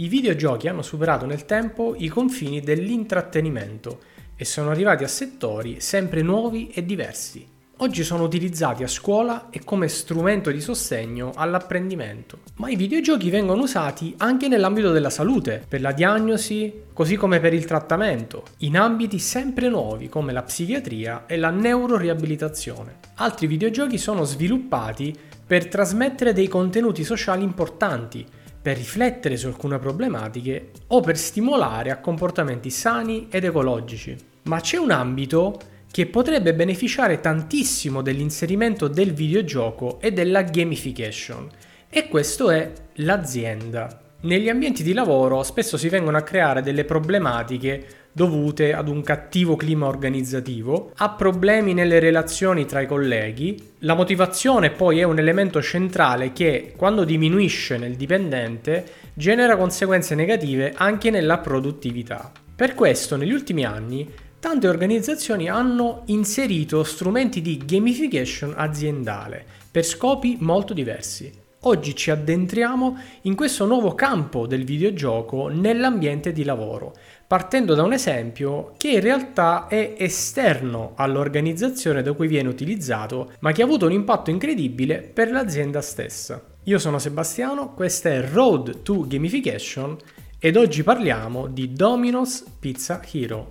I videogiochi hanno superato nel tempo i confini dell'intrattenimento e sono arrivati a settori sempre nuovi e diversi. Oggi sono utilizzati a scuola e come strumento di sostegno all'apprendimento, ma i videogiochi vengono usati anche nell'ambito della salute, per la diagnosi, così come per il trattamento, in ambiti sempre nuovi come la psichiatria e la neuroriabilitazione. Altri videogiochi sono sviluppati per trasmettere dei contenuti sociali importanti, per riflettere su alcune problematiche o per stimolare a comportamenti sani ed ecologici. Ma c'è un ambito che potrebbe beneficiare tantissimo dell'inserimento del videogioco e della gamification. E questo è l'azienda. Negli ambienti di lavoro spesso si vengono a creare delle problematiche dovute ad un cattivo clima organizzativo, a problemi nelle relazioni tra i colleghi. La motivazione poi è un elemento centrale che, quando diminuisce nel dipendente, genera conseguenze negative anche nella produttività. Per questo, negli ultimi anni, tante organizzazioni hanno inserito strumenti di gamification aziendale per scopi molto diversi. Oggi ci addentriamo in questo nuovo campo del videogioco nell'ambiente di lavoro, partendo da un esempio che in realtà è esterno all'organizzazione da cui viene utilizzato, ma che ha avuto un impatto incredibile per l'azienda stessa. Io sono Sebastiano, questa è Road to Gamification ed oggi parliamo di Domino's Pizza Hero.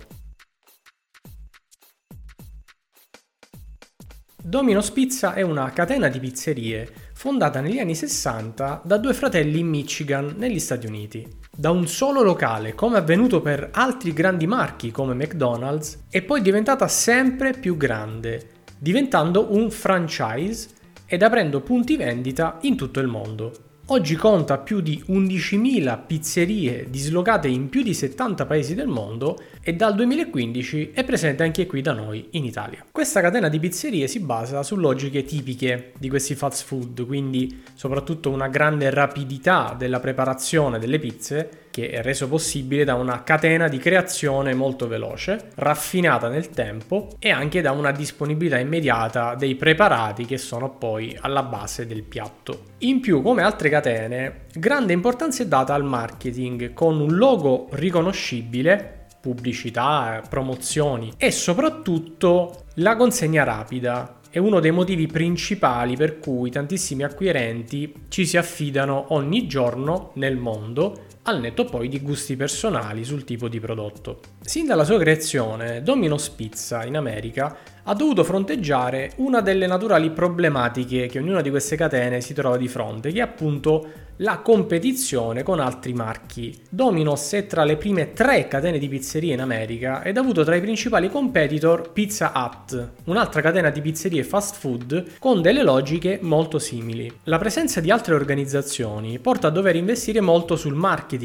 Domino's Pizza è una catena di pizzerie fondata negli anni 60 da due fratelli in Michigan, negli Stati Uniti. Da un solo locale, come avvenuto per altri grandi marchi come McDonald's, è poi diventata sempre più grande, diventando un franchise ed aprendo punti vendita in tutto il mondo. Oggi conta più di 11.000 pizzerie dislocate in più di 70 paesi del mondo e dal 2015 è presente anche qui da noi in Italia. Questa catena di pizzerie si basa su logiche tipiche di questi fast food, quindi soprattutto una grande rapidità della preparazione delle pizze che è reso possibile da una catena di creazione molto veloce, raffinata nel tempo e anche da una disponibilità immediata dei preparati che sono poi alla base del piatto. In più, come altre catene, grande importanza è data al marketing con un logo riconoscibile pubblicità, promozioni e soprattutto la consegna rapida. È uno dei motivi principali per cui tantissimi acquirenti ci si affidano ogni giorno nel mondo al netto poi di gusti personali sul tipo di prodotto. Sin dalla sua creazione, Domino's Pizza in America ha dovuto fronteggiare una delle naturali problematiche che ognuna di queste catene si trova di fronte, che è appunto la competizione con altri marchi. Domino's è tra le prime tre catene di pizzerie in America ed ha avuto tra i principali competitor Pizza Hut, un'altra catena di pizzerie fast food con delle logiche molto simili. La presenza di altre organizzazioni porta a dover investire molto sul marketing,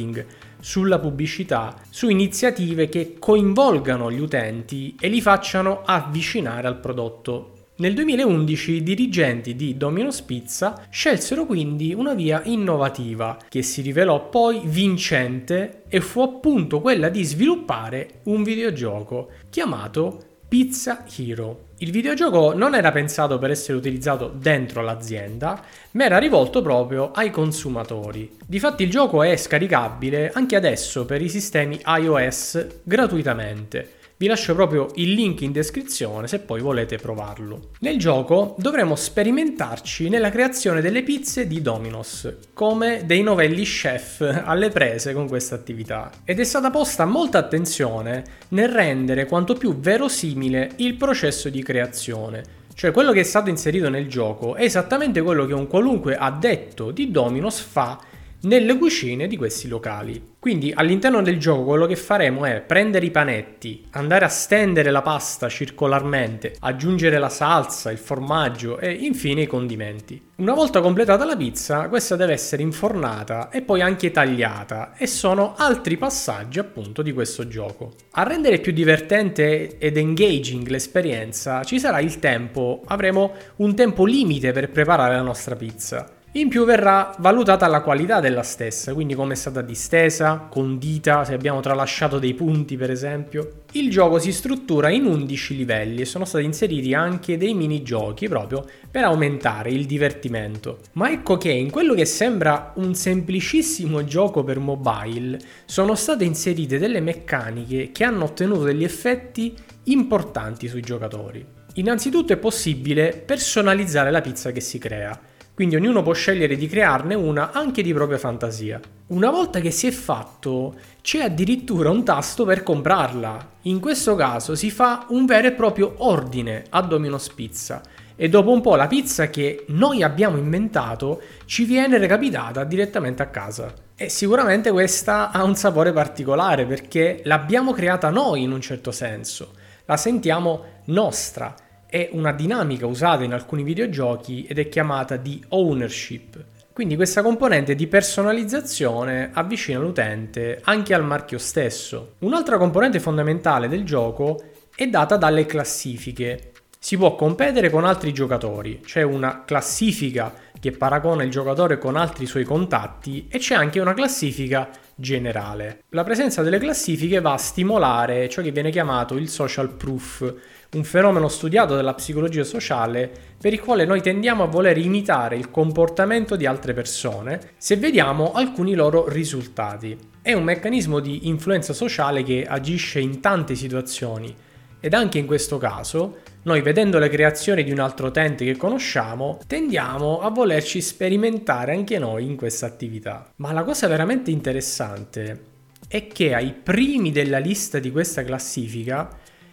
sulla pubblicità, su iniziative che coinvolgano gli utenti e li facciano avvicinare al prodotto. Nel 2011 i dirigenti di Domino's Pizza scelsero quindi una via innovativa che si rivelò poi vincente e fu appunto quella di sviluppare un videogioco chiamato Pizza Hero. Il videogioco non era pensato per essere utilizzato dentro l'azienda, ma era rivolto proprio ai consumatori. Difatti il gioco è scaricabile anche adesso per i sistemi iOS gratuitamente vi lascio proprio il link in descrizione se poi volete provarlo. Nel gioco dovremo sperimentarci nella creazione delle pizze di Domino's, come dei novelli chef alle prese con questa attività. Ed è stata posta molta attenzione nel rendere quanto più verosimile il processo di creazione. Cioè quello che è stato inserito nel gioco è esattamente quello che un qualunque addetto di Domino's fa nelle cucine di questi locali. Quindi all'interno del gioco quello che faremo è prendere i panetti, andare a stendere la pasta circolarmente, aggiungere la salsa, il formaggio e infine i condimenti. Una volta completata la pizza, questa deve essere infornata e poi anche tagliata e sono altri passaggi appunto di questo gioco. A rendere più divertente ed engaging l'esperienza ci sarà il tempo, avremo un tempo limite per preparare la nostra pizza In più verrà valutata la qualità della stessa, quindi come è stata distesa, condita, se abbiamo tralasciato dei punti per esempio. Il gioco si struttura in 11 livelli e sono stati inseriti anche dei minigiochi proprio per aumentare il divertimento. Ma ecco che in quello che sembra un semplicissimo gioco per mobile sono state inserite delle meccaniche che hanno ottenuto degli effetti importanti sui giocatori. Innanzitutto è possibile personalizzare la pizza che si crea quindi ognuno può scegliere di crearne una anche di propria fantasia. Una volta che si è fatto, c'è addirittura un tasto per comprarla. In questo caso si fa un vero e proprio ordine a Domino's Pizza e dopo un po' la pizza che noi abbiamo inventato ci viene recapitata direttamente a casa. E sicuramente questa ha un sapore particolare perché l'abbiamo creata noi in un certo senso, la sentiamo nostra è una dinamica usata in alcuni videogiochi ed è chiamata di ownership. Quindi questa componente di personalizzazione avvicina l'utente anche al marchio stesso. Un'altra componente fondamentale del gioco è data dalle classifiche. Si può competere con altri giocatori, c'è una classifica che paragona il giocatore con altri suoi contatti e c'è anche una classifica generale. La presenza delle classifiche va a stimolare ciò che viene chiamato il social proof, un fenomeno studiato dalla psicologia sociale per il quale noi tendiamo a voler imitare il comportamento di altre persone se vediamo alcuni loro risultati. È un meccanismo di influenza sociale che agisce in tante situazioni ed anche in questo caso noi vedendo le creazioni di un altro utente che conosciamo tendiamo a volerci sperimentare anche noi in questa attività. Ma la cosa veramente interessante è che ai primi della lista di questa classifica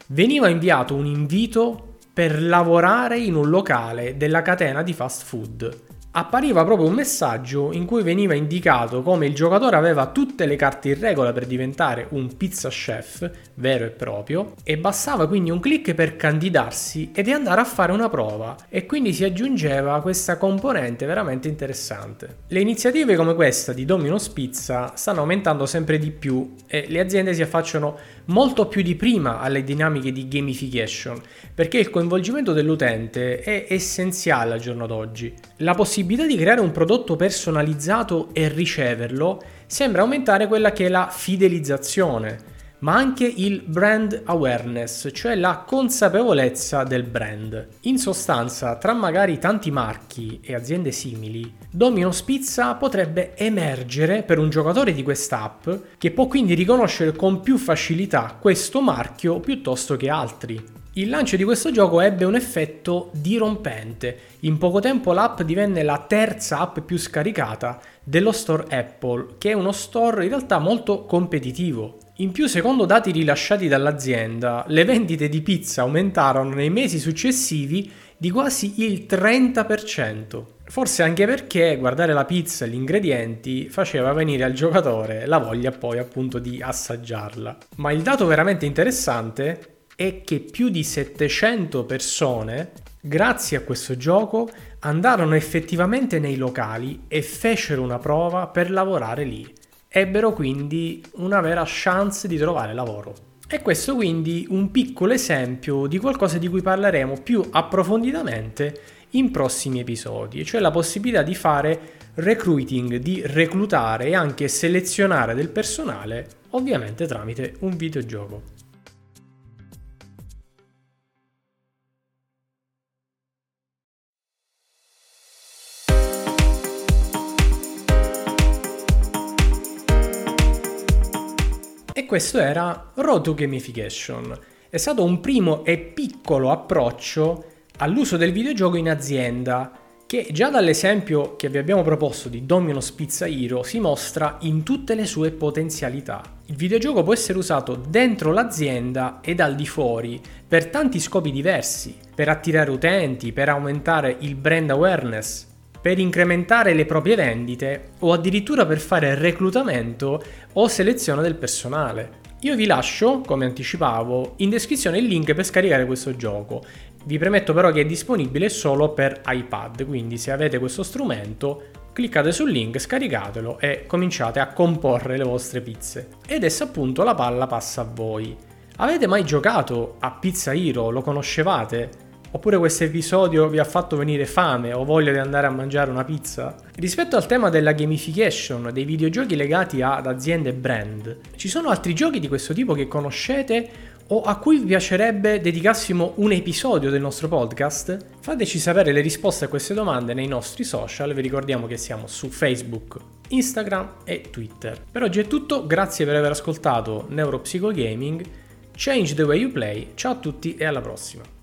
veniva inviato un invito per lavorare in un locale della catena di fast food appariva proprio un messaggio in cui veniva indicato come il giocatore aveva tutte le carte in regola per diventare un pizza chef vero e proprio e bastava quindi un clic per candidarsi ed andare a fare una prova e quindi si aggiungeva questa componente veramente interessante. Le iniziative come questa di Domino's Pizza stanno aumentando sempre di più e le aziende si affacciano molto più di prima alle dinamiche di gamification perché il coinvolgimento dell'utente è essenziale al giorno d'oggi. La possibilità di creare un prodotto personalizzato e riceverlo sembra aumentare quella che è la fidelizzazione, ma anche il brand awareness, cioè la consapevolezza del brand. In sostanza, tra magari tanti marchi e aziende simili, Domino's Pizza potrebbe emergere per un giocatore di quest'app che può quindi riconoscere con più facilità questo marchio piuttosto che altri. Il lancio di questo gioco ebbe un effetto dirompente. In poco tempo l'app divenne la terza app più scaricata dello store Apple, che è uno store in realtà molto competitivo. In più, secondo dati rilasciati dall'azienda, le vendite di pizza aumentarono nei mesi successivi di quasi il 30%. Forse anche perché guardare la pizza e gli ingredienti faceva venire al giocatore la voglia poi appunto di assaggiarla. Ma il dato veramente interessante è che più di 700 persone, grazie a questo gioco, andarono effettivamente nei locali e fecero una prova per lavorare lì. Ebbero quindi una vera chance di trovare lavoro. E questo quindi un piccolo esempio di qualcosa di cui parleremo più approfonditamente in prossimi episodi, cioè la possibilità di fare recruiting, di reclutare e anche selezionare del personale, ovviamente tramite un videogioco. Questo era Road to Gamification. È stato un primo e piccolo approccio all'uso del videogioco in azienda che già dall'esempio che vi abbiamo proposto di Domino's Pizza Hero si mostra in tutte le sue potenzialità. Il videogioco può essere usato dentro l'azienda ed al di fuori per tanti scopi diversi, per attirare utenti, per aumentare il brand awareness, per incrementare le proprie vendite o addirittura per fare reclutamento o selezione del personale. Io vi lascio, come anticipavo, in descrizione il link per scaricare questo gioco. Vi premetto però che è disponibile solo per iPad, quindi se avete questo strumento cliccate sul link, scaricatelo e cominciate a comporre le vostre pizze. Ed adesso appunto la palla passa a voi. Avete mai giocato a Pizza Hero? Lo conoscevate? Oppure questo episodio vi ha fatto venire fame o voglia di andare a mangiare una pizza? Rispetto al tema della gamification dei videogiochi legati ad aziende e brand, ci sono altri giochi di questo tipo che conoscete o a cui vi piacerebbe dedicassimo un episodio del nostro podcast? Fateci sapere le risposte a queste domande nei nostri social, vi ricordiamo che siamo su Facebook, Instagram e Twitter. Per oggi è tutto, grazie per aver ascoltato Neuropsycho Gaming, Change the way you play, ciao a tutti e alla prossima!